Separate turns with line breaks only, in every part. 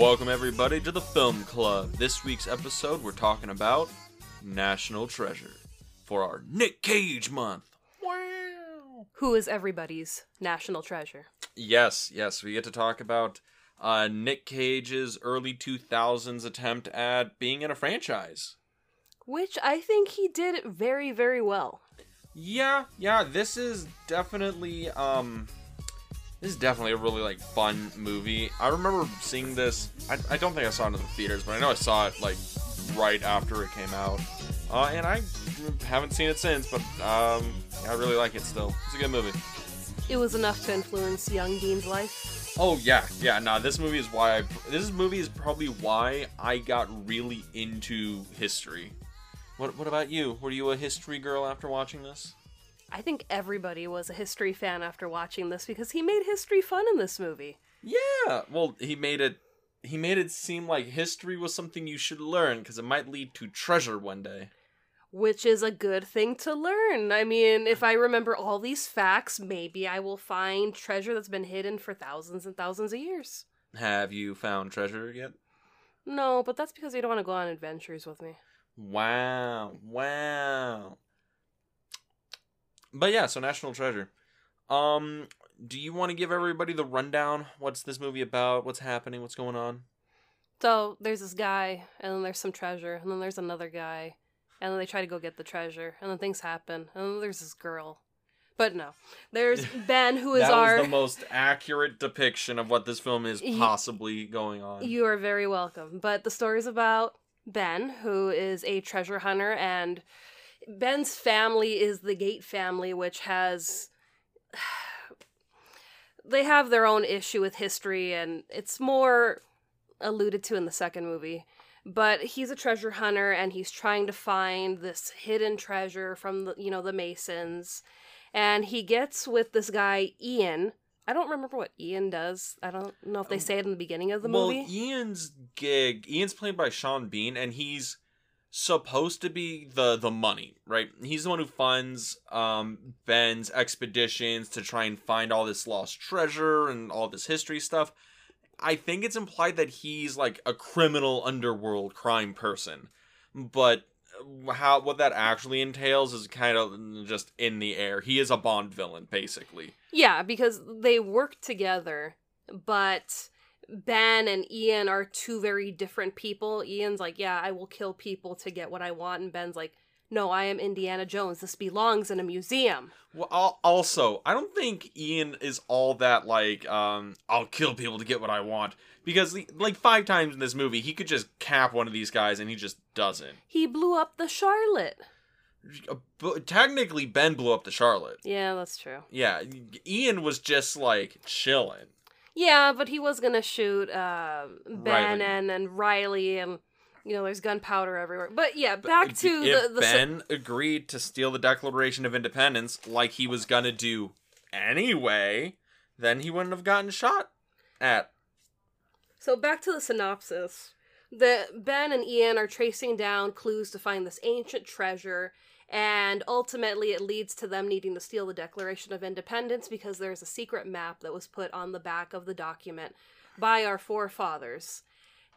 Welcome, everybody, to the Film Club. This week's episode, we're talking about National Treasure for our Nick Cage month. Wow.
Who is everybody's national treasure?
Yes, yes, we get to talk about uh, Nick Cage's early 2000s attempt at being in a franchise.
Which I think he did very, very well.
Yeah, yeah, this is definitely um this is definitely a really like fun movie. I remember seeing this. I, I don't think I saw it in the theaters, but I know I saw it like right after it came out. Uh, and I haven't seen it since, but um, I really like it still. It's a good movie.
It was enough to influence young Dean's life.
Oh yeah, yeah. Nah, this movie is why I. This movie is probably why I got really into history. What What about you? Were you a history girl after watching this?
I think everybody was a history fan after watching this because he made history fun in this movie.
Yeah. Well, he made it. He made it seem like history was something you should learn because it might lead to treasure one day.
Which is a good thing to learn. I mean, if I remember all these facts, maybe I will find treasure that's been hidden for thousands and thousands of years.
Have you found treasure yet?
No, but that's because you don't want to go on adventures with me.
Wow. Wow. But yeah, so National Treasure. Um, do you want to give everybody the rundown? What's this movie about? What's happening? What's going on?
So there's this guy, and then there's some treasure, and then there's another guy, and then they try to go get the treasure, and then things happen, and then there's this girl. But no, there's Ben, who is
that
our.
was the most accurate depiction of what this film is possibly going on.
You are very welcome. But the story is about Ben, who is a treasure hunter, and Ben's family is the Gate family, which has. They have their own issue with history, and it's more alluded to in the second movie. But he's a treasure hunter, and he's trying to find this hidden treasure from the, you know, the Masons. And he gets with this guy, Ian, I don't remember what Ian does. I don't know if they um, say it in the beginning of the
well,
movie.
Ian's gig. Ian's played by Sean Bean, and he's supposed to be the the money, right? He's the one who funds um, Ben's expeditions to try and find all this lost treasure and all this history stuff. I think it's implied that he's like a criminal underworld crime person, but how what that actually entails is kind of just in the air. He is a Bond villain, basically.
Yeah, because they work together, but Ben and Ian are two very different people. Ian's like, "Yeah, I will kill people to get what I want," and Ben's like, "No, I am Indiana Jones. This belongs in a museum."
Well, also, I don't think Ian is all that like, um, I'll kill people to get what I want because like five times in this movie he could just cap one of these guys and he just doesn't.
He blew up the Charlotte.
But technically, Ben blew up the Charlotte.
Yeah, that's true.
Yeah, Ian was just like chilling.
Yeah, but he was gonna shoot uh, Ben
Riley.
and and Riley, and you know, there's gunpowder everywhere. But yeah, back to
if
the the
Ben agreed to steal the Declaration of Independence like he was gonna do anyway, then he wouldn't have gotten shot at.
So back to the synopsis. The Ben and Ian are tracing down clues to find this ancient treasure, and ultimately it leads to them needing to steal the Declaration of Independence because there's a secret map that was put on the back of the document by our forefathers.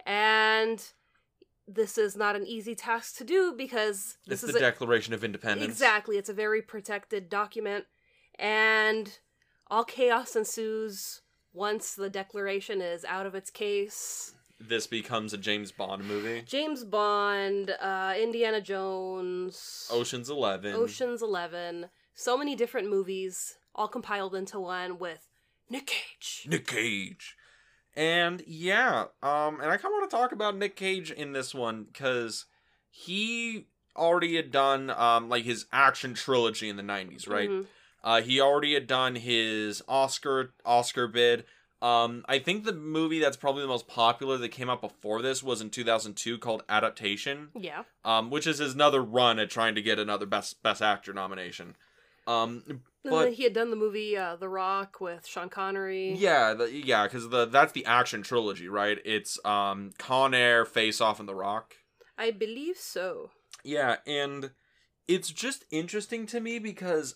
And this is not an easy task to do because this
It's
is
the
a-
Declaration of Independence.
Exactly. It's a very protected document. And all chaos ensues once the declaration is out of its case.
This becomes a James Bond movie.
James Bond, uh, Indiana Jones,
Ocean's Eleven.
Ocean's Eleven. So many different movies, all compiled into one with Nick Cage.
Nick Cage. And yeah, um, and I kind of want to talk about Nick Cage in this one because he already had done um like his action trilogy in the '90s, right?
Mhm.
Uh, he already had done his Oscar Oscar bid. Um, I think the movie that's probably the most popular that came out before this was in 2002 called Adaptation,
Yeah.
um, which is his another run at trying to get another best best actor nomination. Um, But-
he had done the movie uh, The Rock with Sean Connery.
Yeah, the, yeah, because the that's the action trilogy, right? It's um Con Air, Face Off, and The Rock.
I believe so.
Yeah, and it's just interesting to me because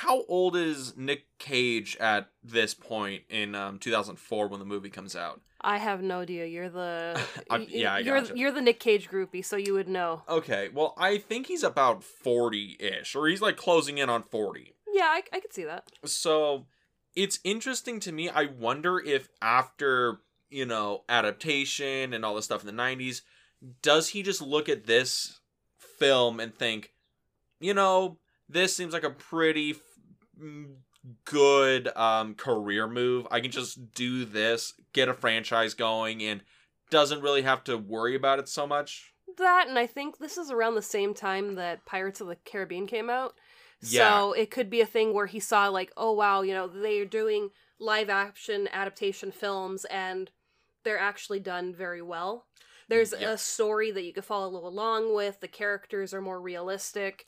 how old is Nick Cage at this point in um, 2004 when the movie comes out?
I have no idea. You're the
I- yeah, I
you're
gotcha.
you're the Nick Cage groupie, so you would know.
Okay, well, I think he's about 40 ish, or he's like closing in on 40.
Yeah, I, I could see that.
So it's interesting to me. I wonder if after, you know, adaptation and all this stuff in the 90s, does he just look at this film and think, you know, this seems like a pretty f- mm, good um, career move. I can just do this, get a franchise going, and doesn't really have to worry about it so much.
That, and I think this is around the same time that Pirates of the Caribbean came out.
Yeah.
So it could be a thing where he saw, like, oh, wow, you know, they're doing live action adaptation films and they're actually done very well. There's
Yeah.
a story that you could follow along with, the characters are more realistic.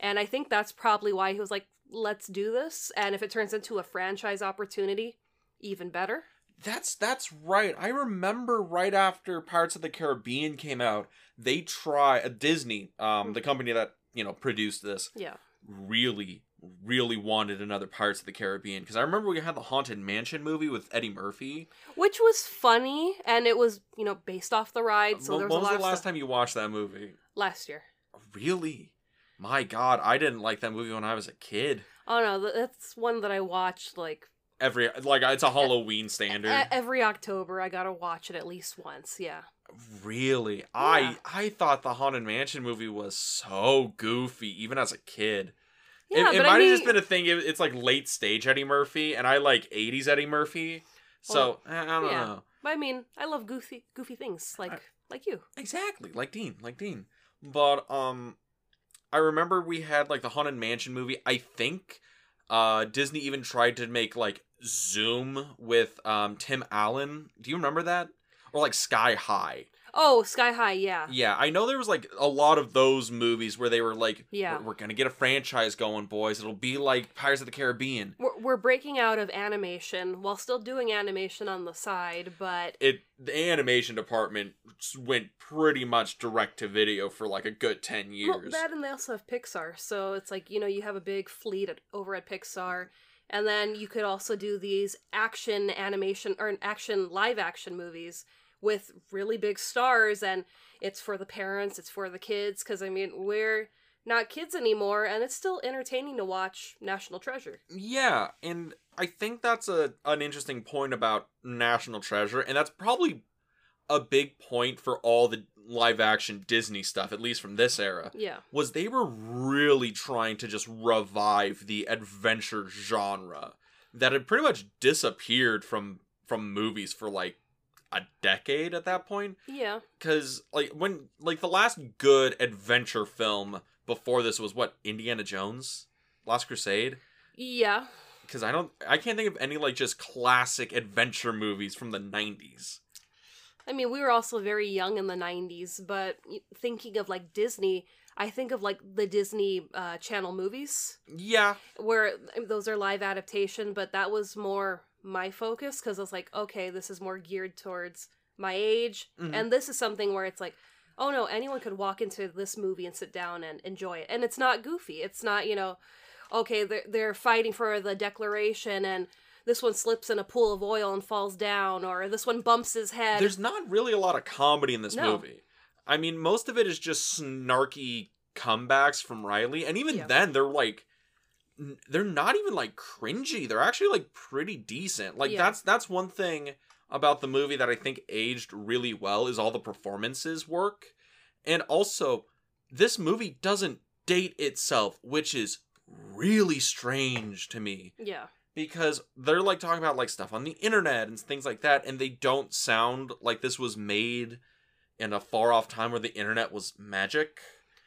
And I think that's probably why he was like, let's do this. And if it turns into a franchise opportunity, even better.
That's that's right. I remember right after Pirates of the Caribbean came out, they try uh, Disney, um, the company that you know produced this,
Yeah.
really, really wanted another Pirates of the Caribbean because I remember we had the Haunted Mansion movie with Eddie Murphy.
Which was funny, and it was, you know, based off the ride. So
when
there
when
was a
was the last
stuff.
time you watched that movie?
Last year.
Really? My God, I didn't like that movie when I was a kid.
Oh no, that's one that I watched like
Every like it's a Halloween standard.
every October. I gotta watch it at least once. Yeah.
Really?
Yeah.
I I thought the Haunted Mansion movie was so goofy, even as a kid.
Yeah,
it it might
I mean,
have just been a thing. it- It's like late stage Eddie Murphy, and I like '80s Eddie Murphy. So eh, I don't
yeah.
know
but I mean, I love goofy, goofy things like
I-
like you.
exactly like Dean, like Dean. But um, I remember we had like the Haunted Mansion movie. I think uh Disney even tried to make like Zoom with um Tim Allen. Do you remember that? Or like Sky High.
Oh, Sky High. Yeah.
Yeah, I know there was like a lot of those movies where they were like,
Yeah.
we're, we're gonna get a franchise going, boys. It'll be like Pirates of the Caribbean.
We're, we're breaking out of animation while still doing animation on the side, but
It the animation department went pretty much direct to video for like a good ten years.
Well, that and they also have Pixar, so it's like you know you have a big fleet at, over at Pixar, and then you could also do these action animation or action live action movies with really big stars, and it's for the parents, it's for the kids, because I mean we're not kids anymore, and it's still entertaining to watch National Treasure.
Yeah, and I think that's a an interesting point about National Treasure, and that's probably a big point for all the live action Disney stuff, at least from this era.
Yeah,
was they were really trying to just revive the adventure genre that had pretty much disappeared from from movies for like a decade at that point.
Yeah,
cuz like when like the last good adventure film before this was what Indiana Jones? Last Crusade?
Yeah.
cuz I don't I can't think of any like just classic adventure movies from the 90s
I mean, we were also very young in the 90s, but thinking of like Disney, I think of like the Disney uh, Channel movies.
yeah.
Where those are live adaptation, but that was more my focus because I was like, okay, this is more geared towards my age,
Mhm.
and this is something where it's like, oh no, anyone could walk into this movie and sit down and enjoy it, and it's not goofy. It's not you know, okay, they're they're fighting for the Declaration and. This one slips in a pool of oil and falls down, or this one bumps his head.
There's not really a lot of comedy in this
No.
movie. I mean, most of it is just snarky comebacks from Riley, and even
Yeah.
then, they're like, they're not even like cringy. They're actually like pretty decent. Like
Yeah.
that's that's one thing about the movie that I think aged really well is all the performances work, and also this movie doesn't date itself, which is really strange to me
yeah,
because they're like talking about like stuff on the internet and things like that and they don't sound like this was made in a far off time where the internet was magic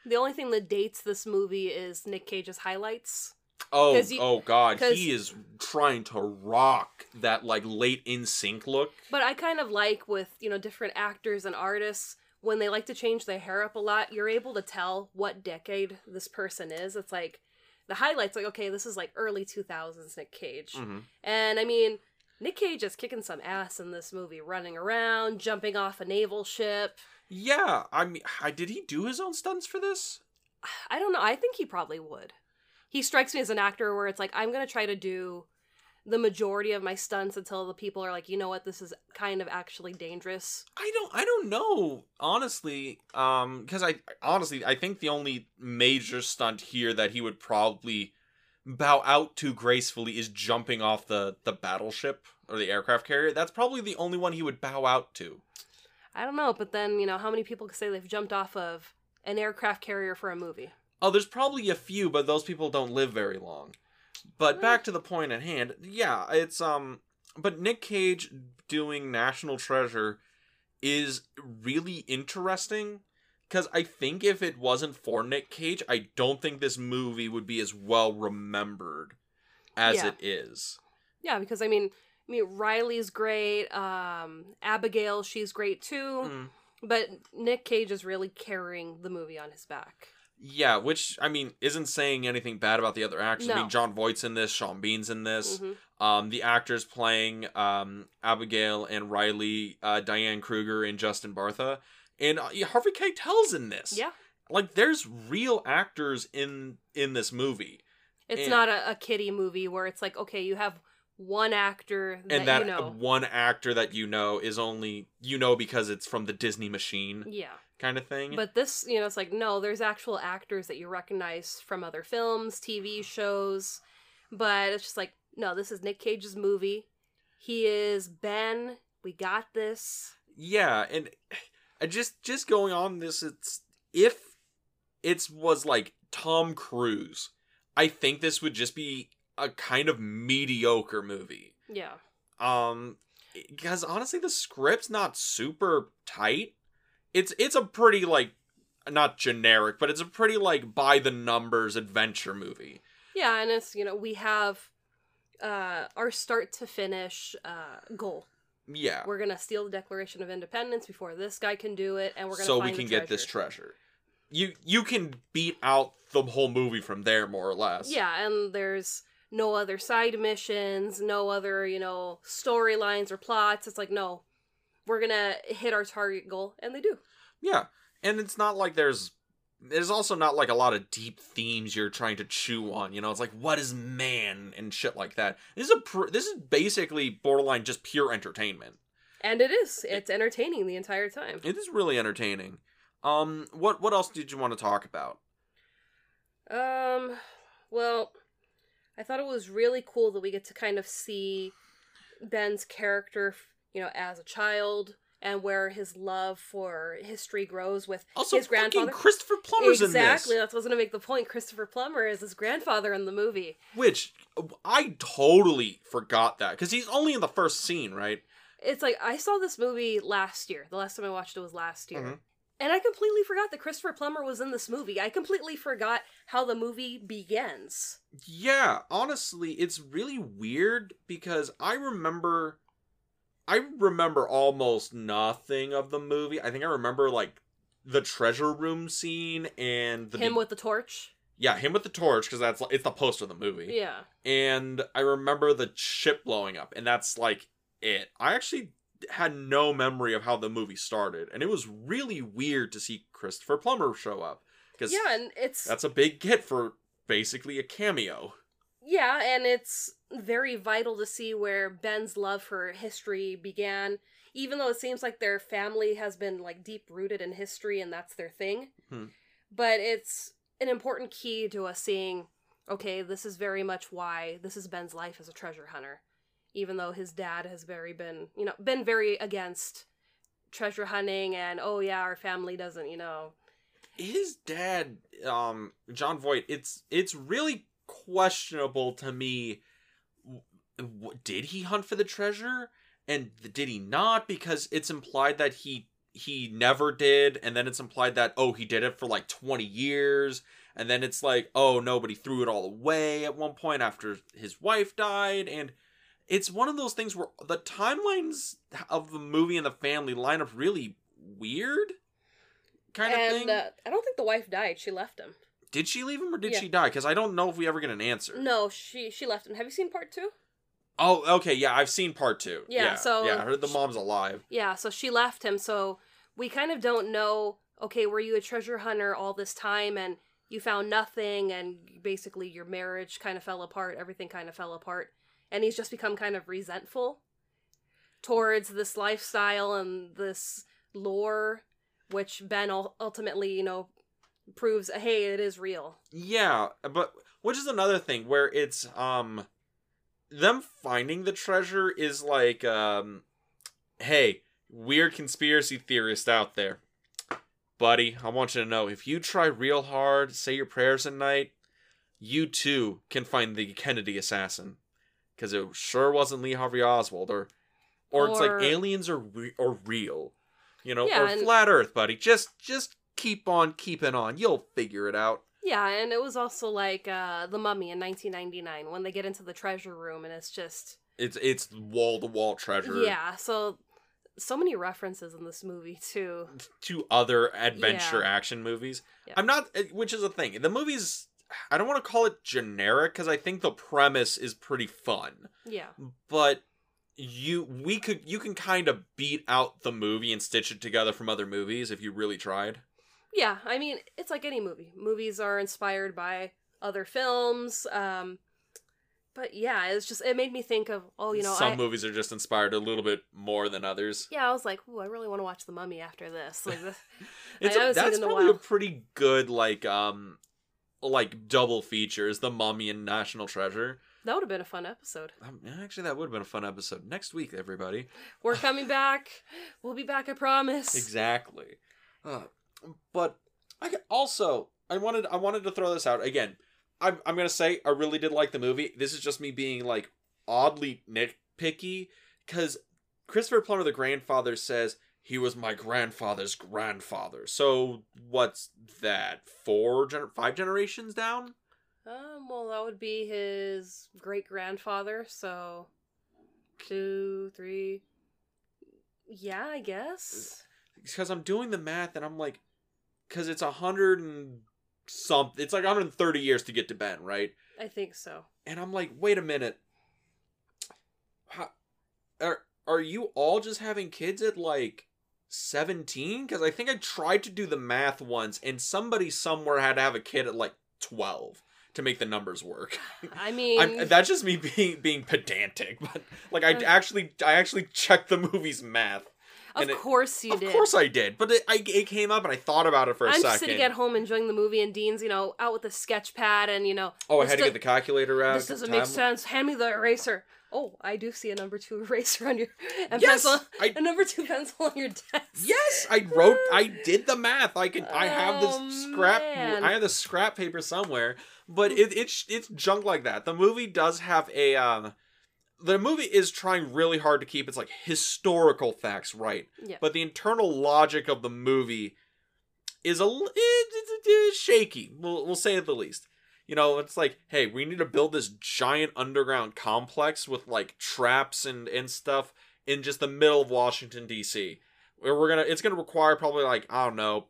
the only thing that dates this movie is Nick Cage's highlights.
Oh
you-
oh God, he is trying to rock that like late NSYNC look
But I kind of like with, you know, different actors and artists when they like to change their hair up a lot, you're able to tell what decade this person is. It's like the highlights like okay, this is like early 2000s Nick Cage.
hmm
And I mean, Nick Cage is kicking some ass in this movie, running around, jumping off a naval ship.
yeah i mean I, did he do his own stunts for this
I don't know. I think he probably would. He strikes me as an actor where it's like I'm gonna try to do the majority of my stunts until the people are like, you know what, this is kind of actually dangerous.
I don't I don't know honestly um because I honestly I think the only major stunt here that he would probably bow out to gracefully is jumping off the the battleship or the aircraft carrier. That's probably the only one he would bow out to.
I don't know, but then you know how many people could say they've jumped off of an aircraft carrier for a movie?
Oh, there's probably a few, but those people don't live very long. But back to the point at hand. Yeah, it's um but Nick Cage doing National Treasure is really interesting cuz I think if it wasn't for Nick Cage, I don't think this movie would be as well remembered as
Yeah.
it is.
Yeah, because I mean, I mean Riley's great, um, Abigail, she's great too,
Mm.
but Nick Cage is really carrying the movie on his back.
Yeah, which I mean isn't saying anything bad about the other actors. I mean Jon Voight's in this, Sean Bean's in this.
Mhm.
Um, the actors playing um, Abigail and Riley, uh, Diane Kruger and Justin Bartha, and uh, Harvey Keitel's in this.
Yeah,
like there's real actors in in this movie,
it's
And-
not a, a kiddie movie where it's like, okay, you have one actor that,
and that
you know.
one actor that you know is only you know because it's from the Disney machine
Yeah,
kind of thing.
but this, you know, it's like no, there's actual actors that you recognize from other films, TV shows, but it's just like no, this is Nick Cage's movie. He is Ben. We got this.
yeah, and I just just going on this, it's if it was like Tom Cruise, I think this would just be a kind of mediocre movie.
Yeah.
um because honestly the script's not super tight it's it's a pretty like not generic but it's a pretty like by the numbers adventure movie.
Yeah, and it's you know we have uh our start to finish uh goal.
yeah.
We're gonna steal the Declaration of Independence before this guy can do it, and we're gonna
so we can get this
treasure.
You you can beat out the whole movie from there more or less.
Yeah, and there's no other side missions, no other you know storylines or plots. It's like no, we're gonna hit our target goal, and they do.
yeah and it's not like there's there's also not like a lot of deep themes you're trying to chew on you know it's like what is man and shit like that this is a pr- this is basically borderline just pure entertainment
And it is. It's entertaining the entire time.
It is really entertaining. Um, what what else did you want to talk about?
Um, well, I thought it was really cool that we get to kind of see Ben's character, you know, as a child and where his love for history grows with
Also,
his grandfather.
Christopher Plummer's
exactly,
in
that's what I was going to make the point. Christopher Plummer is his grandfather in the movie.
which I totally forgot that because he's only in the first scene, right?
It's like I saw this movie last year. The last time I watched it was last year.
Mhm.
And I completely forgot that Christopher Plummer was in this movie. I completely forgot how the movie begins.
Yeah, honestly, it's really weird because I remember, I remember almost nothing of the movie. I think I remember like the treasure room scene and the
Him
be-
with the torch.
yeah him with the torch because that's it's the poster of the movie.
Yeah.
and I remember the ship blowing up, and that's like it. I actually had no memory of how the movie started, and it was really weird to see Christopher Plummer show up because
Yeah, and it's
that's a big hit for basically a cameo.
Yeah, and it's very vital to see where Ben's love for history began, even though it seems like their family has been like deep rooted in history and that's their thing.
Hmm.
But it's an important key to us seeing, okay, this is very much why this is Ben's life as a treasure hunter. Even though his dad has very been, you know, been very against treasure hunting and oh yeah, our family doesn't, you know.
His dad, um, Jon Voight, it's it's really questionable to me. Did he hunt for the treasure, and did he not? Because it's implied that he he never did, and then it's implied that oh he did it for like twenty years, and then it's like oh no, but he threw it all away at one point after his wife died, and it's one of those things where the timelines of the movie and the family line up really weird, kind of
and
thing.
uh, I don't think the wife died. She left him.
Did she leave him or did
Yeah.
she die? Because I don't know if we ever get an answer.
No, she she left him. Have you seen part two?
Oh, okay, yeah, I've seen part two.
Yeah, so-
yeah, I heard the mom's alive.
Yeah, so she left him. So we kind of don't know. Okay, were you a treasure hunter all this time? And you found nothing and basically your marriage kind of fell apart, everything kind of fell apart. And he's just become kind of resentful towards this lifestyle and this lore, which Ben ultimately, you know, proves, hey, it is real.
Yeah, but which is another thing where it's um them finding the treasure is like um hey, weird conspiracy theorist out there. Buddy, I want you to know if you try real hard, say your prayers at night, you too can find the Kennedy assassin. Cuz it sure wasn't Lee Harvey Oswald or or, it's like aliens are re- or real. You know,
Yeah,
or
and-
flat earth, buddy. Just just keep on keeping on. You'll figure it out.
Yeah, and it was also like uh, The Mummy in 1999 when they get into the treasure room and it's just.
It's it's wall to wall treasure.
Yeah, so so many references in this movie too.
to other adventure
Yeah.
action movies.
Yeah.
I'm not, eh, which is a thing. The movie's, I don't want to call it generic because I think the premise is pretty fun,
Yeah.
but you we could you can kind of beat out the movie and stitch it together from other movies if you really tried.
Yeah, I mean, it's like any movie. Movies are inspired by other films. Um, but yeah, it's just it made me think of oh, you know,
some
I,
movies are just inspired a little bit more than others.
yeah, I was like, ooh, I really want to watch The Mummy after this. Like, this,
It's
I
a,
haven't seen it
that's probably a pretty good like um like double features, The Mummy and National Treasure.
that would have been a fun episode.
Um, actually, that would have been a fun episode. Next week, everybody.
We're coming back. We'll be back, I promise.
Exactly. Uh, but I could also I wanted I wanted to throw this out again. I'm I'm gonna say I really did like the movie. This is just me being like oddly nitpicky because Christopher Plummer, the grandfather, says he was my grandfather's grandfather. So what's that? Four, gener- five generations down?
Um, well, that would be his great grandfather. So, two, three. Yeah, I guess.
Because I'm doing the math and I'm like, because it's a hundred and some, it's like 130 years to get to Ben, right?
I think so.
and I'm like, wait a minute. How, are are you all just having kids at like 17? Because I think I tried to do the math once, and somebody somewhere had to have a kid at like 12 to make the numbers work.
I mean,
I'm, that's just me being being pedantic, but like I
Uh.
actually I actually checked the movie's math.
Of
it-
course you
of
did.
Of course I did, but it, I, it came up and I thought about it for a
I'm
second.
sitting at home enjoying the movie, and Dean's, you know, out with the sketch pad, and you know,
oh, I had to get the calculator out.
This doesn't make sense. Hand me the eraser. Oh, I do see a number two eraser on your and
Yes,
pencil,
I
a number two pencil on your desk.
Yes, I wrote. I did the math. I can. I have
Oh,
this scrap.
man.
I have the scrap paper somewhere, but it, it's it's junk like that. The movie does have a. Um, the movie is trying really hard to keep its like historical facts right,
Yeah.
but the internal logic of the movie is a l- it- it's, it's shaky. We'll we'll say at the least. You know, it's like, hey, we need to build this giant underground complex with like traps and and stuff in just the middle of Washington D.C. Where we're gonna, it's gonna require probably like I don't know,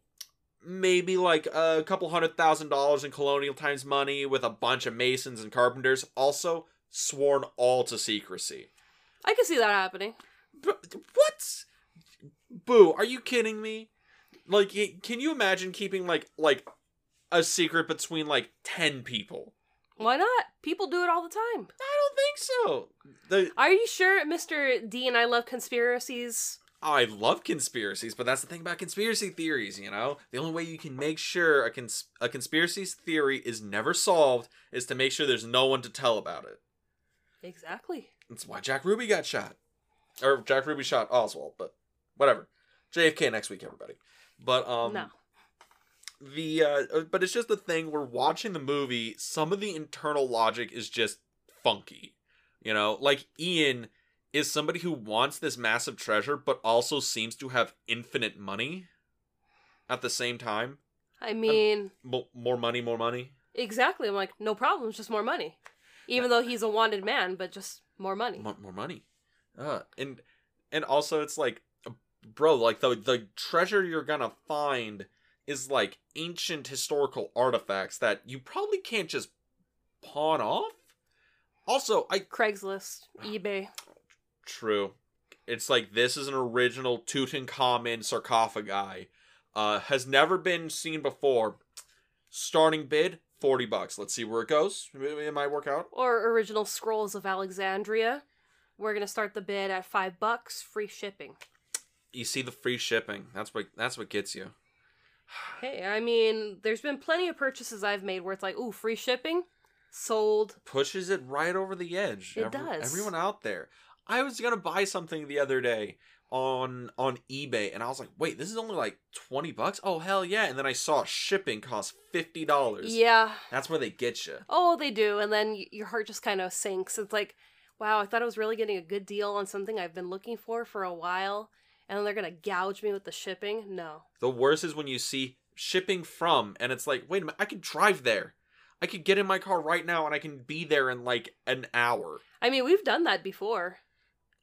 maybe like a couple hundred thousand dollars in colonial times money with a bunch of masons and carpenters, also sworn all to secrecy.
I can see that happening.
But what? Boo! Are you kidding me? Like, can you imagine keeping like like a secret between like ten people?
Why not? People do it all the time.
I don't think so. The
Are you sure, Mr. D and I love conspiracies?
I love conspiracies, but that's the thing about conspiracy theories, you know? The only way you can make sure a, cons- a conspiracy theory is never solved is to make sure there's no one to tell about it.
Exactly.
That's why Jack Ruby got shot. Or Jack Ruby shot Oswald, but whatever. JFK next week, everybody. But, um.
no.
The, uh, but it's just the thing, we're watching the movie, some of the internal logic is just funky. You know? Like, Ian is somebody who wants this massive treasure, but also seems to have infinite money at the same time.
I mean,
Mo- more money, more money.
exactly. I'm like, no problem. It's just more money. Even though he's a wanted man, but just more money.
More, more money. Uh, and and also it's like, bro, like the the treasure you're gonna find is like ancient historical artifacts that you probably can't just pawn off. Also, I
Craigslist, eBay.
True. It's like this is an original Tutankhamun sarcophagi. Uh, has never been seen before. Starting bid, 40 bucks. Let's see where it goes. It might work out.
Or original scrolls of Alexandria. We're gonna start the bid at five bucks, free shipping.
You see the free shipping. That's what that's what gets you.
Hey, I mean, there's been plenty of purchases I've made where it's like, ooh, free shipping, sold.
Pushes it right over the edge.
It does.
Everyone out there. I was gonna buy something the other day on on eBay and I was like, wait, this is only like 20 bucks? Oh hell yeah. And then I saw shipping cost fifty dollars.
Yeah.
That's where they get you.
Oh, they do, and then your heart just kind of sinks. It's like, wow, I thought I was really getting a good deal on something I've been looking for for a while, and then they're gonna gouge me with the shipping. No.
The worst is when you see shipping from and it's like, wait a minute, I could drive there. I could get in my car right now and I can be there in like an hour.
I mean, we've done that before.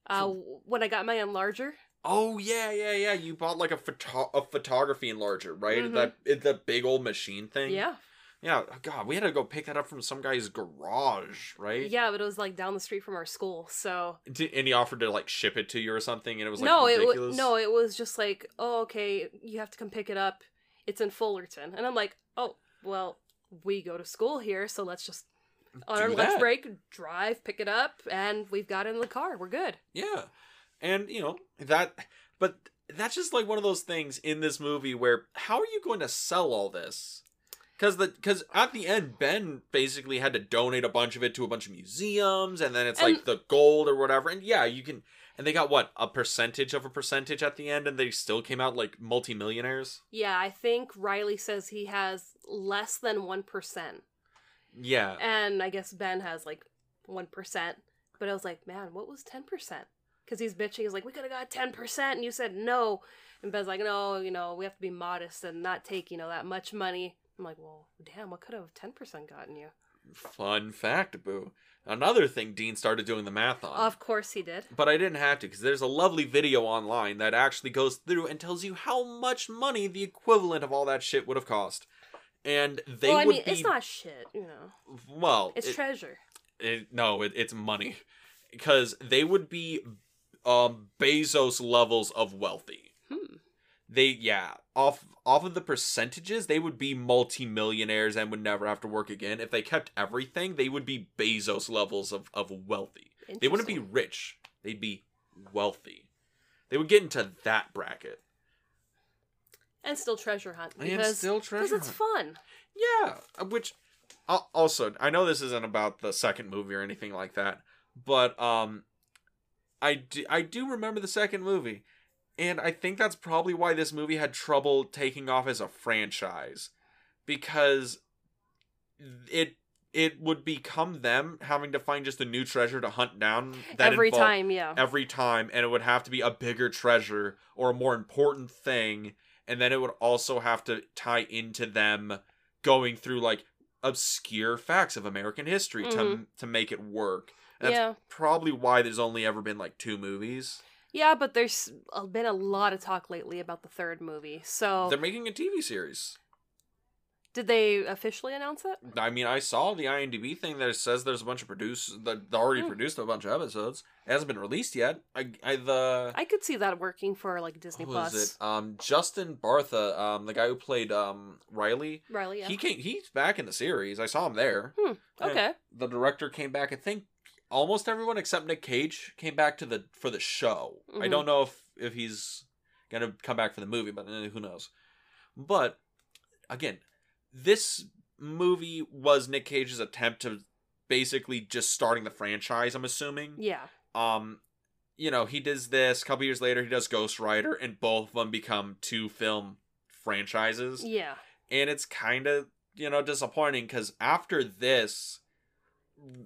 Uh, when I got my enlarger.
Oh yeah, yeah, yeah. You bought like a photo- a photography enlarger, right?
Mhm.
That it, the big old machine thing.
Yeah.
Yeah. oh, God, we had to go pick that up from some guy's garage, right?
Yeah, but it was like down the street from our school, so
And he offered to like ship it to you or something, and it was like
no, it
ridiculous.
was no, it was just like, oh, okay, you have to come pick it up. It's in Fullerton, and I'm like, oh, well, we go to school here, so let's just on
Do
our lunch
that.
break drive, pick it up, and we've got it in the car. We're good.
Yeah. And, you know, that, but that's just like one of those things in this movie where how are you going to sell all this? Because the because at the end Ben basically had to donate a bunch of it to a bunch of museums and then it's like the gold or whatever and yeah you can and they got what a percentage of a percentage at the end and they still came out like multimillionaires
Yeah, I think Riley says he has less than one percent,
yeah
and I guess Ben has like one percent. But I was like, man, what was ten percent? Because he's bitching. He's like, we could have got ten percent, and you said no. And Ben's like, no, you know, we have to be modest and not take, you know, that much money. I'm like, well, damn, what could have ten percent gotten you?
fun fact boo another thing Dean started doing the math on
Of course he did.
but I didn't have to because there's a lovely video online that actually goes through and tells you how much money the equivalent of all that shit would have cost. And they
well, I
would
mean,
be
it's not shit, you know.
well,
It's
it-
treasure.
it- no, it, it's money because they would be um Bezos levels of wealthy.
Hmm.
They yeah, off off of the percentages, they would be multimillionaires and would never have to work again. If they kept everything, they would be Bezos levels of, of wealthy. They wouldn't be rich. They'd be wealthy. They would get into that bracket.
And still treasure hunt
And
because
still
because
treasure
it's
hunt.
fun.
Yeah, uh, which also I know this isn't about the second movie or anything like that, but um, I do, I do remember the second movie, and I think that's probably why this movie had trouble taking off as a franchise, because it it would become them having to find just a new treasure to hunt down that
Every time, yeah.
every time and it would have to be a bigger treasure or a more important thing and then it would also have to tie into them going through like obscure facts of American history to
Mhm.
to make it work. And that's
yeah.
probably why there's only ever been like two movies.
Yeah, but there's been a lot of talk lately about the third movie. So,
They're making a TV series.
Did they officially announce it?
I mean, I saw the IMDb thing that says there's a bunch of produce that already
Hmm.
produced a bunch of episodes. It hasn't been released yet. I, I the
I could see that working for like Disney
who
Plus.
it? Um, Justin Bartha, um, the guy who played um Riley.
Riley, yeah.
He came. He's back in the series. I saw him there.
Hmm, okay.
The director came back. I think almost everyone except Nick Cage came back to the for the show. I
Mhm.
don't know if if he's gonna come back for the movie, but eh, who knows. But again, this movie was Nick Cage's attempt to basically just starting the franchise. I'm assuming.
Yeah.
Um, you know, he does this. A couple years later, he does Ghost Rider, and both of them become two film franchises
Yeah.
and it's kind of you know disappointing because after this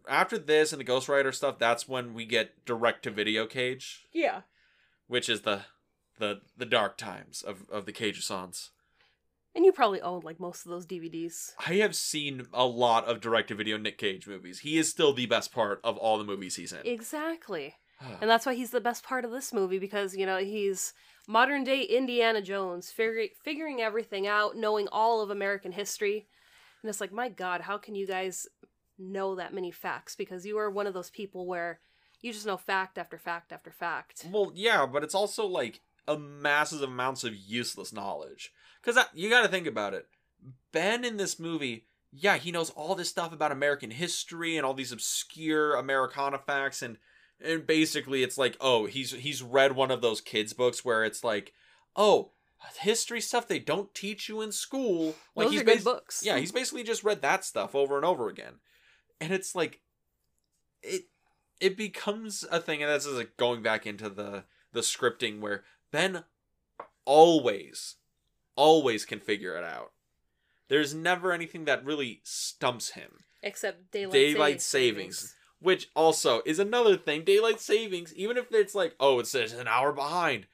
after this and the ghost rider stuff that's when we get direct to video cage
Yeah.
which is the the the dark times of of the cage sons
And you probably owned like most of those DVDs.
i have seen a lot of direct to video nick cage movies he is still the best part of all the movies he's in
Exactly. And that's why he's the best part of this movie because, you know, he's modern day Indiana Jones, figuring figuring everything out, knowing all of American history. And it's like, my God, how can you guys know that many facts? Because you are one of those people where you just know fact after fact after fact.
well yeah but it's also like a massive amounts of useless knowledge because you got to think about it Ben in this movie, yeah, he knows all this stuff about American history and all these obscure Americana facts and and basically it's like, oh, he's he's read one of those kids books where it's like, oh, history stuff they don't teach you in school. Like
Those
he's
are good
bas-
books.
Yeah, he's basically just read that stuff over and over again. And it's like it it becomes a thing and that's just like going back into the the scripting where Ben always always can figure it out. There's never anything that really stumps him.
except daylight,
Daylight
savings.
savings. Which also is another thing. Daylight savings, even if it's like, oh, it's it's an hour behind.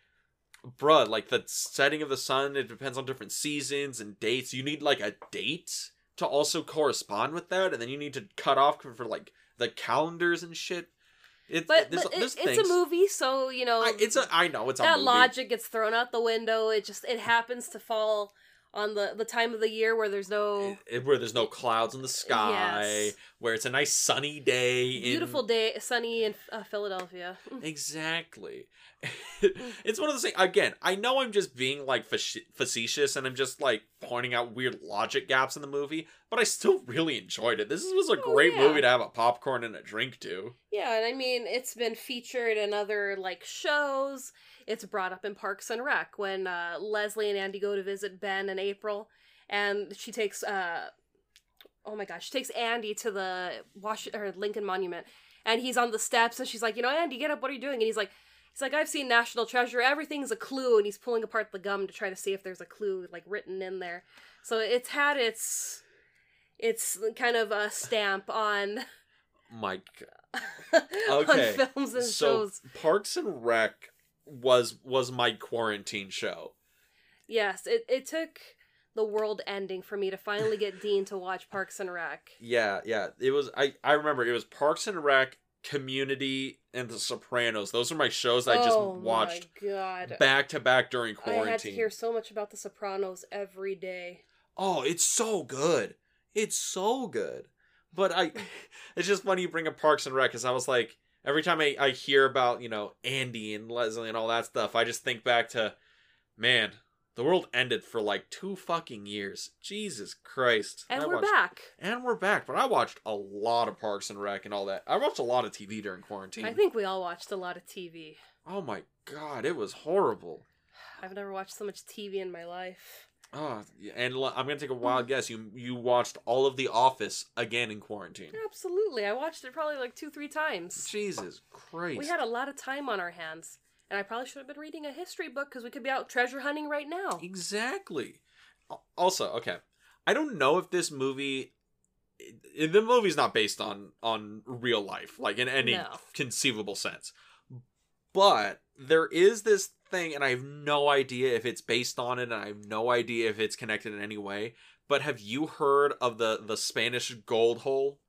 Bruh, like the setting of the sun, it depends on different seasons and dates. You need like a date to also correspond with that, and then you need to cut off for, for, like the calendars and shit. It,
But,
there's,
but it- it's a movie, so you know
I, it's a. I know it's a
that
movie.
logic gets thrown out the window. It just it happens to fall on the the time of the year where there's no
It- where there's no clouds in the sky,
Yes.
where it's a nice sunny day. in-
beautiful day, sunny in uh, Philadelphia.
Exactly. it's one of those things. Again, I know I'm just being like facetious and I'm just like pointing out weird logic gaps in the movie, but I still really enjoyed it. This was a
Oh,
great
yeah.
movie to have a popcorn and a drink to.
Yeah, and I mean it's been featured in other like shows. It's brought up in Parks and Rec when uh, Leslie and Andy go to visit Ben and April, and she takes uh, oh my gosh, she takes Andy to the Wash or Lincoln Monument, and he's on the steps, and she's like, you know, Andy, get up, what are you doing? And he's like. He's like, I've seen National Treasure. Everything's a clue, and he's pulling apart the gum to try to see if there's a clue like written in there. So it's had its its kind of a stamp on
My g-
on films and
so
shows.
Parks and Rec was was my quarantine show.
Yes, it, it took the world ending for me to finally get Dean to watch Parks and Rec.
Yeah, yeah. It was I I remember it was Parks and Rec, Community, and The Sopranos. Those are my shows I just
oh
watched
my god.
back to back during quarantine.
I had to hear so much about The Sopranos every day.
Oh, it's so good. It's so good. But I, it's just funny you bring up Parks and Rec because I was like, every time I, I hear about, you know, Andy and Leslie and all that stuff, I just think back to, man, the world ended for like two fucking years. Jesus Christ.
And we're
watched-
back.
And we're back. But I watched a lot of Parks and Rec and all that. I watched a lot of TV during quarantine.
I think we all watched a lot of TV.
oh my God, it was horrible.
I've never watched so much TV in my life.
Oh, and l- I'm gonna take a hmm. wild guess. You you watched all of The Office again in quarantine.
Absolutely. I watched it probably like two, three times.
Jesus Christ.
We had a lot of time on our hands. And I probably should have been reading a history book because we could be out treasure hunting right now.
exactly. Also, okay, I don't know if this movie, the movie's not based on on real life, like in any
No.
conceivable sense, but there is this thing, and I have no idea if it's based on it, and I have no idea if it's connected in any way. But have you heard of the the Spanish gold hole?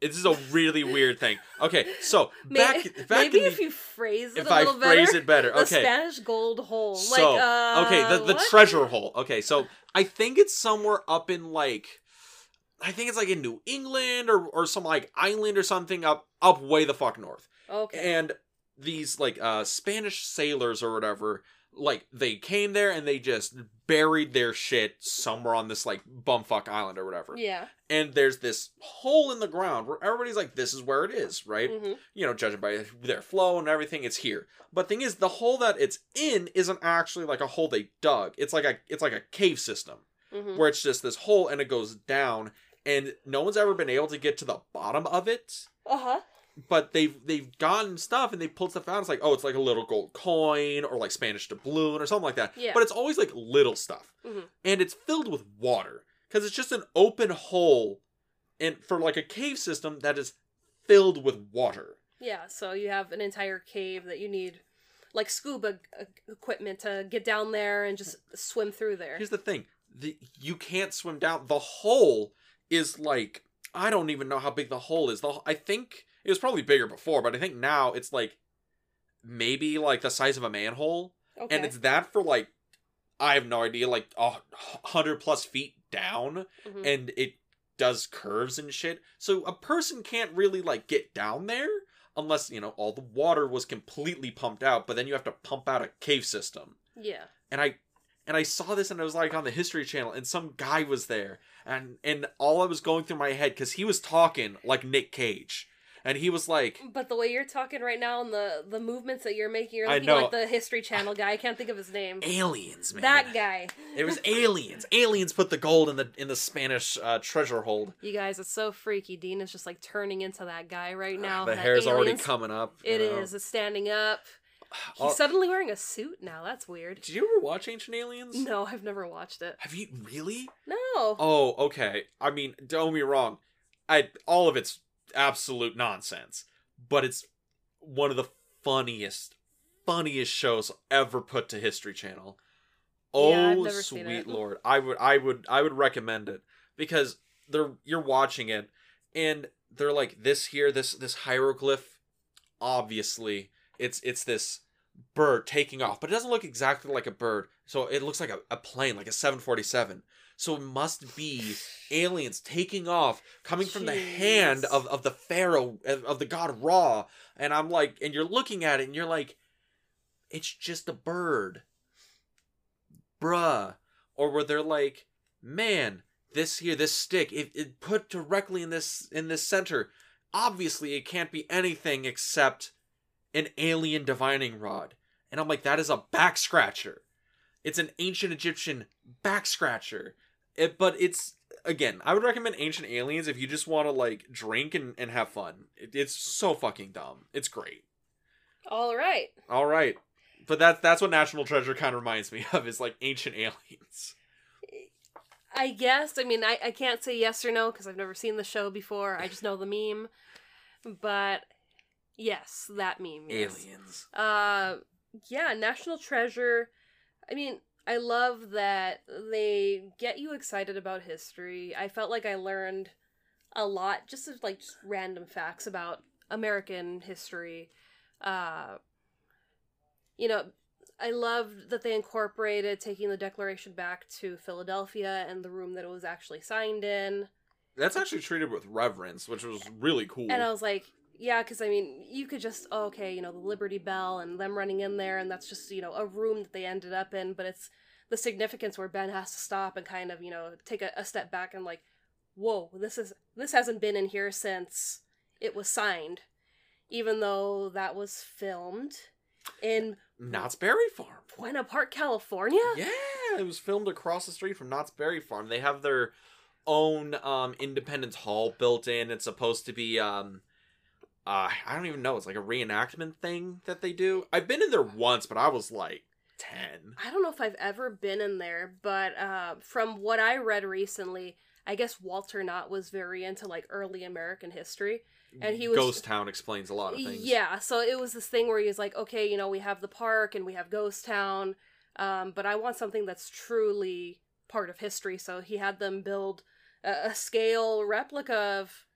This is a really weird thing. Okay, so back
maybe
back
maybe
in
if you phrase it
if
a
I phrase
better.
it better,
The
okay.
Spanish gold hole.
So
like, uh,
okay, the the
what?
treasure hole. Okay, so I think it's somewhere up in like, I think it's like in New England or or some like island or something up up way the fuck north.
Okay.
And these like uh Spanish sailors or whatever, like they came there and they just buried their shit somewhere on this like bumfuck island or whatever.
yeah.
And there's this hole in the ground where everybody's like, this is where it is, right?
hmm
you know, judging by their flow and everything, it's here. But thing is, the hole that it's in isn't actually like a hole they dug. It's like a it's like a cave system
hmm
where it's just this hole and it goes down, and no one's ever been able to get to the bottom of it.
Uh huh.
But they've they've gotten stuff and they pulled stuff out. It's like oh, it's like a little gold coin or like Spanish doubloon or something like that.
Yeah.
But it's always like little stuff,
Mhm.
and it's filled with water because it's just an open hole, and for like a cave system that is filled with water.
Yeah. So you have an entire cave that you need, like scuba equipment to get down there and just swim through there.
Here's the thing: the, you can't swim down. The hole is like I don't even know how big the hole is. The I think it was probably bigger before, but I think now it's like maybe like the size of a manhole,
Okay.
and it's that for like I have no idea, like a hundred plus feet down,
Mhm.
and it does curves and shit. So a person can't really like get down there unless you know all the water was completely pumped out. But then you have to pump out a cave system
yeah.
and I and I saw this and I was like on the History Channel and some guy was there and and all I was going through my head because he was talking like Nick Cage and he was like
But the way you're talking right now and the the movements that you're making, you're looking like the History Channel guy. I can't think of his name.
aliens, man.
That guy.
It was aliens. Aliens put the gold in the in the Spanish uh, treasure hold.
You guys, it's so freaky. Dean is just like turning into that guy right now.
the hair's already coming up.
It
know.
is. It's standing up. He's
Oh,
suddenly wearing a suit now. That's weird.
did you ever watch Ancient Aliens?
No, I've never watched it.
Have you really?
No.
Oh, okay. I mean, don't me wrong. I all of it's absolute nonsense, but it's one of the funniest, funniest shows ever put to History Channel. Oh,
Yeah, I've oh, never seen
sweet lord! I would, I would, I would recommend it because they're you're watching it, and they're like this here, this this hieroglyph. Obviously, it's it's this bird taking off, but it doesn't look exactly like a bird. So it looks like a, a plane, like a 747. So it must be aliens taking off, coming from the hand of, of the pharaoh of, of the god Ra. And I'm like, and you're looking at it, and you're like, it's just a bird, bruh. Or where they're like, man, this here, this stick, it, it put directly in this in this center. Obviously, it can't be anything except an alien divining rod. And I'm like, that is a back scratcher. It's an ancient Egyptian back scratcher. It, but it's again, I would recommend Ancient Aliens if you just want to like drink and, and have fun. It, it's so fucking dumb. It's great.
All right.
All right, but that's that's what National Treasure kind of reminds me of is like Ancient Aliens.
I guess. I mean, I, I can't say yes or no because I've never seen the show before. I just know the meme. But yes, that meme. yes.
Aliens.
Uh, yeah, National Treasure. I mean, I love that they get you excited about history. I felt like I learned a lot, just of like just random facts about American history. Uh, you know, I loved that they incorporated taking the Declaration back to Philadelphia and the room that it was actually signed in.
That's actually treated with reverence, which was really cool.
And I was like, yeah, because I mean, you could just, oh, okay, you know, the Liberty Bell and them running in there, and that's just, you know, a room that they ended up in, but it's the significance where Ben has to stop and kind of, you know, take a, a step back and like, whoa, this is this hasn't been in here since it was signed, even though that was filmed in
Knott's Berry Farm.
Buena Park, California.
Yeah, it was filmed across the street from Knott's Berry Farm. They have their own um Independence Hall built in. It's supposed to be um uh I don't even know, it's like a reenactment thing that they do. I've been in there once, but I was like 10.
I don't know if I've ever been in there, but uh, from what I read recently, I guess Walter Knott was very into like early American history. And he was-
Ghost Town explains a lot of things.
Yeah, so it was this thing where he was like, okay, you know, we have the park and we have Ghost Town, um, but I want something that's truly part of history. So he had them build a, a scale replica of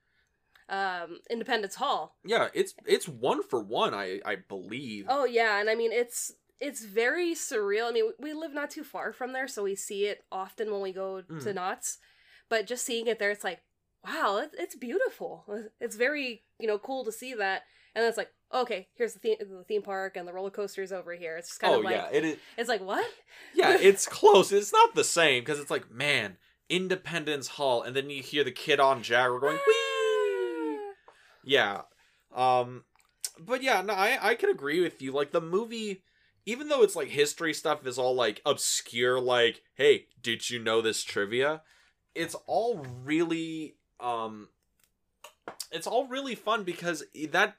um, Independence Hall.
Yeah, it's it's one for one, I I believe.
Oh yeah, and I mean it's it's very surreal. I mean, we live not too far from there, so we see it often when we go to
Mm.
Knott's. But just seeing it there, it's like, wow, it, it's beautiful. It's very you know cool to see that. And then it's like, okay, here's the theme, the theme park and the roller coasters over here. It's just kind
oh
of like,
yeah, it is
it's like what?
Yeah, it's close. It's not the same because it's like, man, Independence Hall, and then you hear the kid on Jaguar going, wee. Yeah, um, but yeah, no, I I can agree with you. Like the movie, even though it's like history stuff is all like obscure, like, hey, did you know this trivia? It's all really um, it's all really fun because that.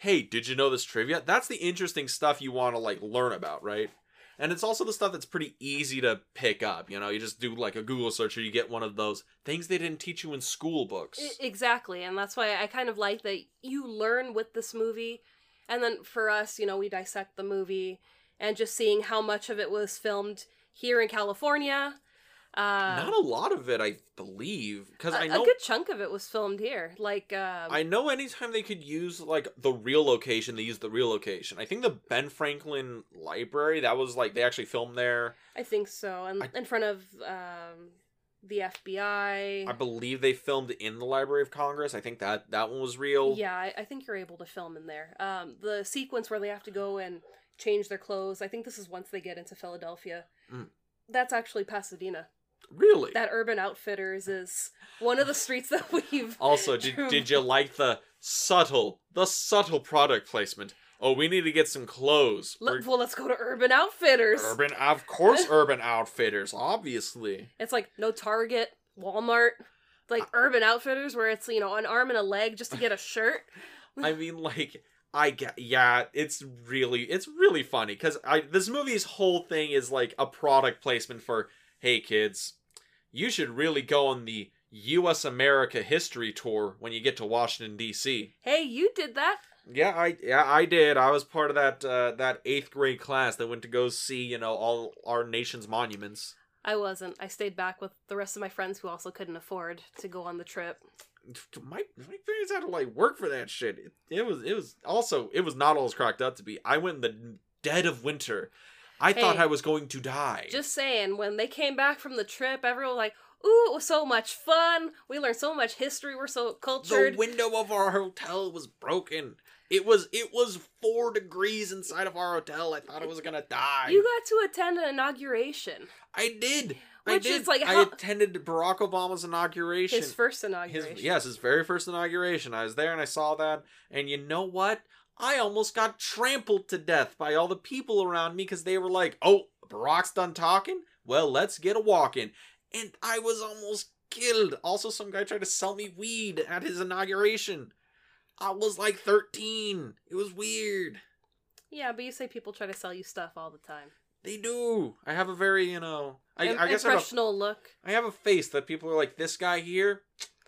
Hey, did you know this trivia? That's the interesting stuff you want to like learn about, right? And it's also the stuff that's pretty easy to pick up. You know, you just do like a Google search or you get one of those things they didn't teach you in school books.
Exactly, and that's why I kind of like that you learn with this movie, and then for us, you know, we dissect the movie and just seeing how much of it was filmed here in California. Uh,
Not a lot of it, I believe, because I know a
good chunk of it was filmed here. Like, um,
I know anytime they could use like the real location, they use the real location. I think the Ben Franklin Library that was like they actually filmed there.
I think so, and
I-
in front of um, the FBI.
I believe they filmed in the Library of Congress. I think that that one was real.
Yeah, I, I think you're able to film in there. Um, the sequence where they have to go and change their clothes. I think this is once they get into Philadelphia.
Mm.
That's actually Pasadena.
Really?
That Urban Outfitters is one of the streets that we've.
Also, did, did you like the subtle, the subtle product placement? Oh, we need to get some clothes.
Let, well, let's go to Urban Outfitters.
Urban, of course, Urban Outfitters, obviously.
It's like no Target, Walmart, like Urban Outfitters, where it's you know an arm and a leg just to get a shirt.
I mean, like, I get, yeah, it's really, it's really funny because I this movie's whole thing is like a product placement for, hey kids, you should really go on the U.S. America history tour when you get to Washington D.C.
Hey, you did that.
Yeah, I yeah I did. I was part of that uh, that eighth grade class that went to go see you know all our nation's monuments.
I wasn't. I stayed back with the rest of my friends who also couldn't afford to go on the trip.
My my parents had to like work for that shit. It, it was it was also it was not all it's cracked up to be. I went in the dead of winter. I thought I was going to die.
Just saying, when they came back from the trip, everyone was like, "Ooh, it was so much fun. We learned so much history. We're so cultured.
the window of our hotel was broken. It was it was four degrees inside of our hotel. I thought I was gonna die.
you got to attend an inauguration,
I did. I
Which
did.
is, like,
I attended Barack Obama's inauguration.
his first
his
inauguration.
yes, his very first inauguration. I was there and I saw that, and you know what? I almost got trampled to death by all the people around me because they were like, "Oh, Barack's done talking. Well, let's get a walking." And I was almost killed. Also, some guy tried to sell me weed at his inauguration. I was like 13. It was weird.
Yeah, but you say people try to sell you stuff all the time.
They do. I have a very, you know, I, I guess I have, a,
impressional look.
I have a face that people are like, this guy here,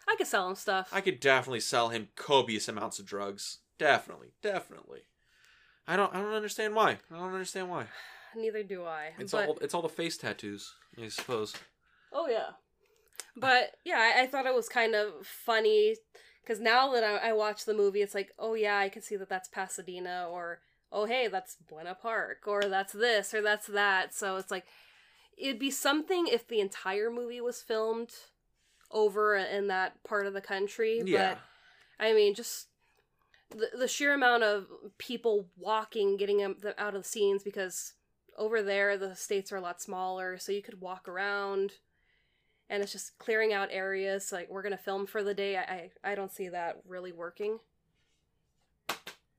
I could sell him stuff.
I could definitely sell him copious amounts of drugs. Definitely, definitely. I don't, I don't understand why. I don't understand why.
Neither do I.
It's
but
all, it's all the face tattoos, I suppose.
oh yeah, but yeah, I, I thought it was kind of funny because now that I, I watch the movie, it's like, oh yeah, I can see that that's Pasadena, or oh hey, that's Buena Park, or that's this, or that's that. So it's like it'd be something if the entire movie was filmed over in that part of the country.
Yeah.
But I mean, just the the sheer amount of people walking, getting them out of the scenes because over there the states are a lot smaller, so you could walk around, and it's just clearing out areas. Like we're gonna film for the day. I I, I don't see that really working.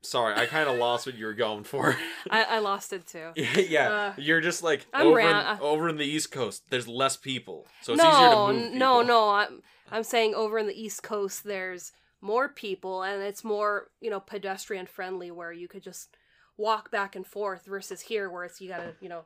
Sorry, I kind of lost what you were going for.
I, I lost it too.
yeah,
Uh,
you're just like
I'm
over,
ran-
in, over in the East Coast. There's less people, so it's easier to
no,
move.
no,
people.
no. I'm I'm saying over in the East Coast, there's more people, and it's more you know pedestrian friendly, where you could just walk back and forth versus here, where it's you gotta you know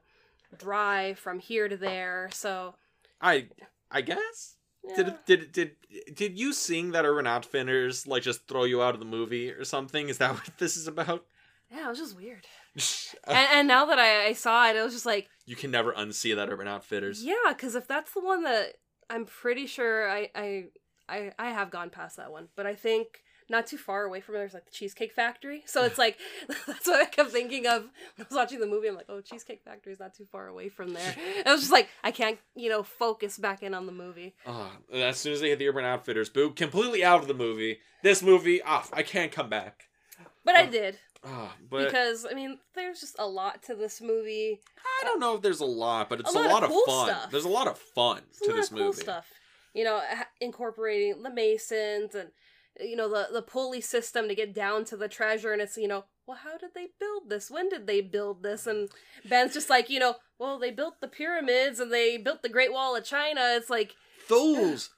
drive from here to there. So
I, I guess.
yeah.
Did did did did you sing that Urban Outfitters like just throw you out of the movie or something? Is that what this is about?
yeah, it was just weird. and, and now that I, I saw it, it was just like
you can never unsee that Urban Outfitters.
yeah, because if that's the one that I'm pretty sure I I I I have gone past that one, but I think not too far away from it, there's like the Cheesecake Factory. So it's like that's what I kept thinking of when I was watching the movie. I'm like, oh, Cheesecake Factory is not too far away from there. And I was just like, I can't, you know, focus back in on the movie.
Oh, as soon as they hit the Urban Outfitters, boo, completely out of the movie. This movie, off. I can't come back.
But I
Oh,
did
Ah, but
because I mean, there's just a lot to this movie.
I don't know if there's a lot, but it's a,
lot of
lot, of,
cool
fun.
stuff.
There's a lot of fun
There's a
to this
cool
movie.
stuff. You know, incorporating the Masons and you know the the pulley system to get down to the treasure, and it's you know, well, how did they build this? When did they build this? And Ben's just like, you know, well, they built the pyramids and they built the Great Wall of China. It's like,
Fools!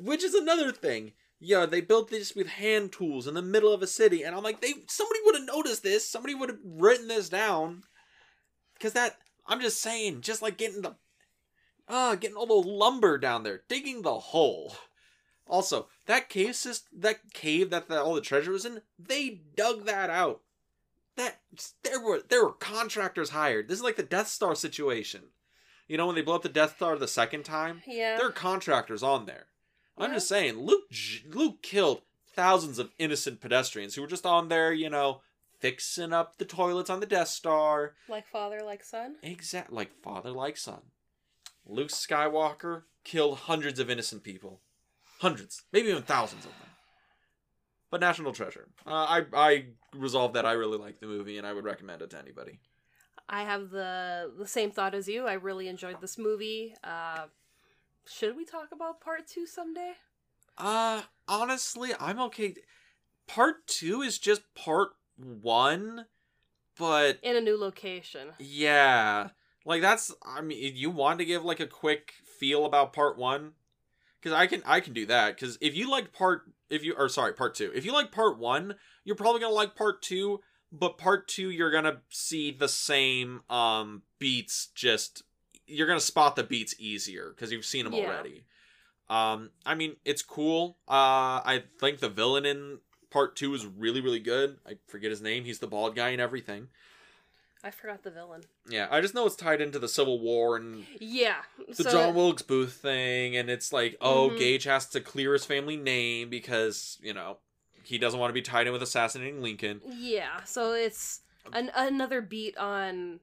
Which is another thing. Yeah, they built this with hand tools in the middle of a city, and I'm like, they somebody would have noticed this. Somebody would have written this down. Cause that I'm just saying, just like getting the uh getting all the lumber down there, digging the hole. Also, that cave syst- that cave that the, all the treasure was in, they dug that out. That there were there were contractors hired. This is like the Death Star situation. You know when they blew up the Death Star the second time?
yeah,
There are contractors on there. I'm just saying, Luke Luke killed thousands of innocent pedestrians who were just on there, you know, fixing up the toilets on the Death Star.
like father, like son.
Exact like father like son. Luke Skywalker killed hundreds of innocent people. Hundreds, maybe even thousands of them. But National Treasure. Uh, I I resolved that I really like the movie and I would recommend it to anybody.
I have the the same thought as you. I really enjoyed this movie. Uh, should we talk about part two someday?
Uh, honestly, I'm okay. Part two is just part one, but
In a new location.
yeah, like that's. I mean, you want to give like a quick feel about part one, because I can, I can do that. Because if you like part, if you or sorry, part two, if you like part one, you're probably gonna like part two. But part two, you're gonna see the same um beats. Just you're gonna spot the beats easier because you've seen them
Yeah.
already. Um, I mean, it's cool. Uh, I think the villain in part two is really, really good. I forget his name. He's the bald guy and everything.
I forgot the villain.
Yeah, I just know it's tied into the Civil War and
Yeah.
the
so
John Wilkes Booth thing, and it's like, oh,
Mhm.
Gage has to clear his family name because you know he doesn't want to be tied in with assassinating Lincoln.
Yeah, so it's an, another beat on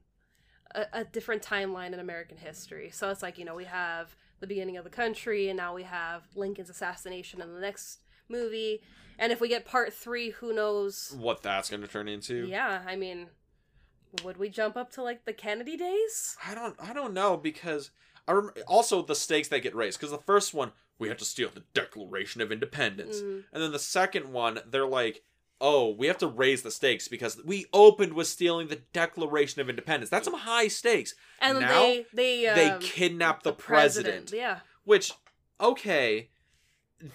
a, a different timeline in American history. So it's like, you know, we have the beginning of the country, and now we have Lincoln's assassination in the next movie. And if we get part three, who knows?
What that's going to turn into?
Yeah, I mean, would we jump up to like the Kennedy days?
I don't, I don't know because I rem- also the stakes that get raised because the first one we had to steal the Declaration of Independence.
Mm,
And then the second one, they're like, oh, we have to raise the stakes because we opened with stealing the Declaration of Independence. That's some high stakes.
and
Now,
they they um,
they kidnap the, president.
Yeah,
Which, okay,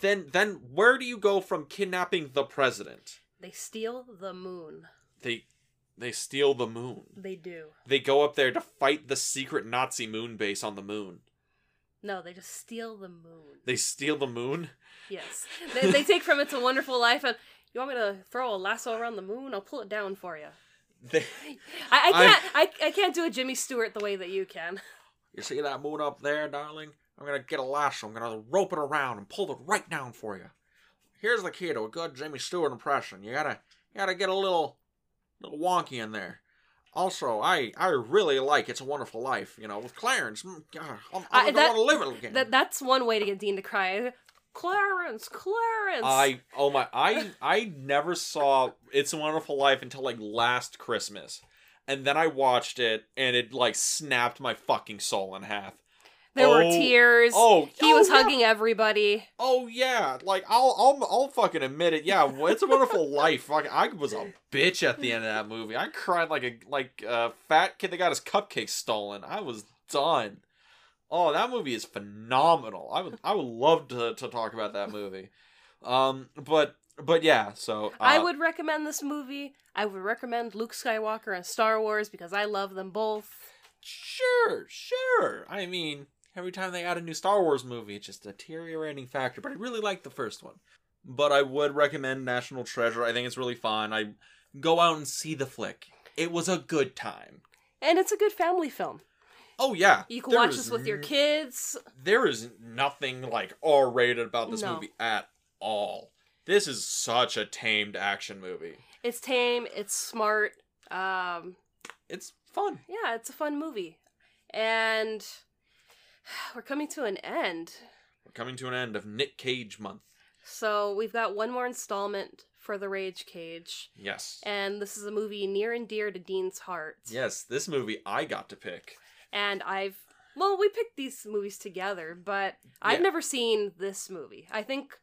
then then where do you go from kidnapping the president?
they steal the moon.
They they steal the moon.
They do.
They go up there to fight the secret Nazi moon base on the moon.
No, they just steal the moon.
They steal the moon.
Yes. They, they take from It's a Wonderful Life and you want me to throw a lasso around the moon? I'll pull it down for you.
They,
I, I can't I, I can't do a Jimmy Stewart the way that you can.
you see that moon up there, darling? I'm gonna get a lasso. I'm gonna rope it around and pull it right down for you. Here's the key to a good Jimmy Stewart impression. You gotta you gotta get a little little wonky in there. Also, I I really like It's a Wonderful Life. You know, with Clarence. Mm, God, I'm,
I-
I'm
that-
gonna live it again.
That that's one way to get Dean to cry. Clarence, Clarence.
I oh my I I never saw It's a Wonderful Life until like last Christmas. And then I watched it and it like snapped my fucking soul in half.
There were
oh,
tears.
Oh,
he
oh,
was
yeah.
hugging everybody.
Oh yeah, like I'll I'll I'll fucking admit it. Yeah, It's a Wonderful Life. Fuck, I was a bitch at the end of that movie. I cried like a like a fat kid that got his cupcakes stolen. I was done. Oh, that movie is phenomenal. I would I would love to to talk about that movie. Um, but but yeah, so uh,
I would recommend this movie. I would recommend Luke Skywalker and Star Wars because I love them both.
Sure, sure. I mean, every time they add a new Star Wars movie, it's just a deteriorating factor. But I really like the first one. But I would recommend National Treasure. I think it's really fun. I go out and see the flick. It was a good time.
And it's a good family film.
Oh yeah,
You can
there
watch this with your kids.
There is nothing like R rated about this
No.
movie at all. This is such a tamed action movie.
It's tame, it's smart. Um
It's fun.
yeah, it's a fun movie. And we're coming to an end.
We're coming to an end of Nick Cage month.
So we've got one more installment for the Rage Cage.
Yes.
And this is a movie near and dear to Dean's heart.
Yes, this movie I got to pick.
And I've well, we picked these movies together, but I've
Yeah.
never seen this movie. I think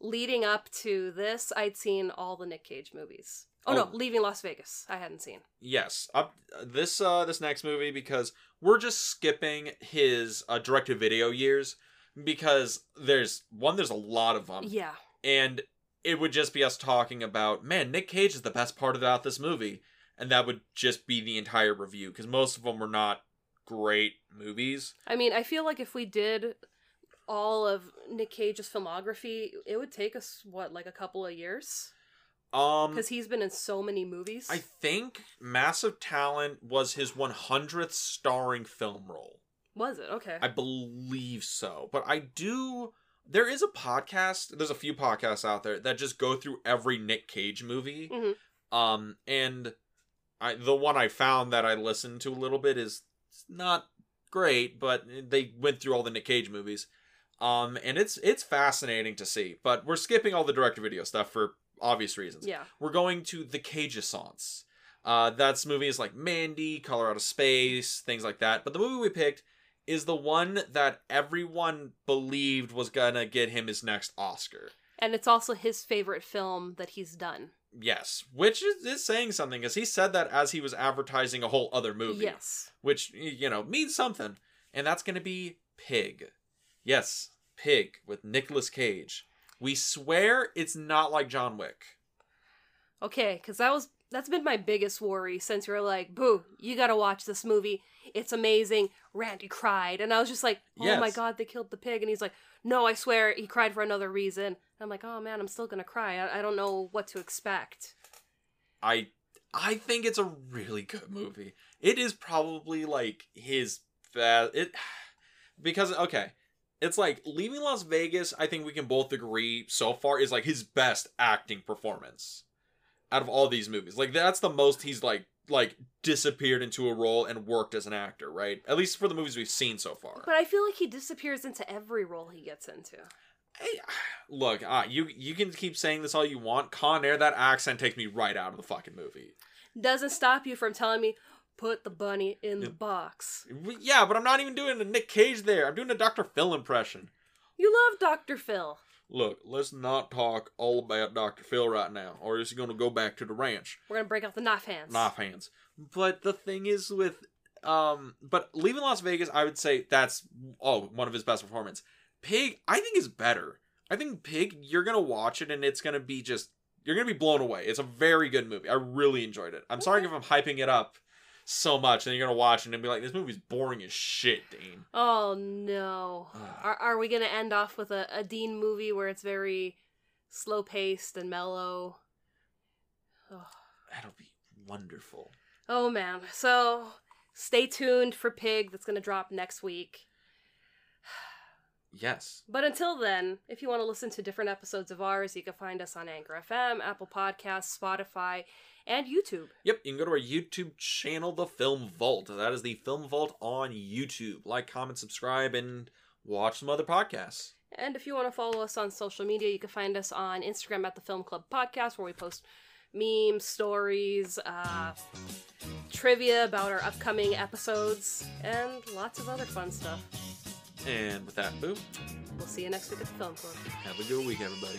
leading up to this, I'd seen all the Nick Cage movies. Oh, no,
Oh.
Leaving Las Vegas. I hadn't seen.
Yes, up this uh this next movie because we're just skipping his uh, direct to video years because there's one there's a lot of them
Yeah.
and it would just be us talking about man Nick Cage is the best part about this movie and that would just be the entire review because most of them were not great movies.
I mean, I feel like if we did all of Nick Cage's filmography, it would take us what, like a couple of years?
Um
Because he's been in so many movies.
I think Massive Talent was his 100th starring film role.
Was it okay?
I believe so. But I do. There is a podcast. There's a few podcasts out there that just go through every Nick Cage movie.
Mhm.
Um, and I the one I found that I listened to a little bit is not great, but they went through all the Nick Cage movies. Um, and it's it's fascinating to see. But we're skipping all the direct to video stuff for obvious reasons.
yeah.
We're going to the Cageissance. Uh, that's movies like Mandy, Color Out of Space, things like that. But the movie we picked is the one that everyone believed was gonna get him his next Oscar.
And it's also his favorite film that he's done.
Yes, which is, is saying something, because he said that as he was advertising a whole other movie.
Yes.
Which, you know, means something. And that's gonna be Pig. Yes, Pig with Nicolas Cage. We swear it's not like John Wick.
Okay, because that was that's been my biggest worry since you were like, "Boo, you gotta watch this movie. It's amazing." Randy cried, and I was just like, "Oh my god, they killed the pig!" And he's like, "No, I swear, he cried for another reason." And I'm like, "Oh man, I'm still gonna cry. I, I don't know what to expect."
I I think it's a really good movie. It is probably like his best. It because okay, it's like leaving Las Vegas. I think we can both agree so far is like his best acting performance out of all these movies. Like that's the most he's like like disappeared into a role and worked as an actor, right? At least for the movies we've seen so far.
But I feel like he disappears into every role he gets into.
Hey, look, uh, you you can keep saying this all you want. Con Air, that accent takes me right out of the fucking movie.
Doesn't stop you from telling me, "Put the bunny in the box."
Yeah, but I'm not even doing a Nick Cage there. I'm doing a Dr. Phil impression.
You love Dr. Phil.
Look, let's not talk all about Dr. Phil right now, or is he going to go back to the ranch?
We're gonna break out the knife hands.
Knife hands. But the thing is with, um, but leaving Las Vegas, I would say that's oh one of his best performance. Pig, I think is better. I think Pig, you're gonna watch it and it's gonna be just you're gonna be blown away. It's a very good movie. I really enjoyed it. I'm sorry if I'm hyping it up so much, and you're gonna watch it and be like, this movie's boring as shit, Dean.
Oh no. Are, are we gonna end off with a, a Dean movie where it's very slow paced and mellow? Oh.
That'll be wonderful.
oh man. So stay tuned for Pig that's gonna drop next week.
Yes.
But until then, if you want to listen to different episodes of ours, you can find us on Anchor FM, Apple Podcasts, Spotify, and YouTube.
Yep, you can go to our YouTube channel, The Film Vault. That is the Film Vault on YouTube. Like, comment, subscribe, and watch some other podcasts.
And if you want to follow us on social media, you can find us on Instagram at the Film Club Podcast, where we post memes, stories, uh, trivia about our upcoming episodes, and lots of other fun stuff.
And with that, boom,
We'll see you next week at the Film Club.
have a good week, everybody.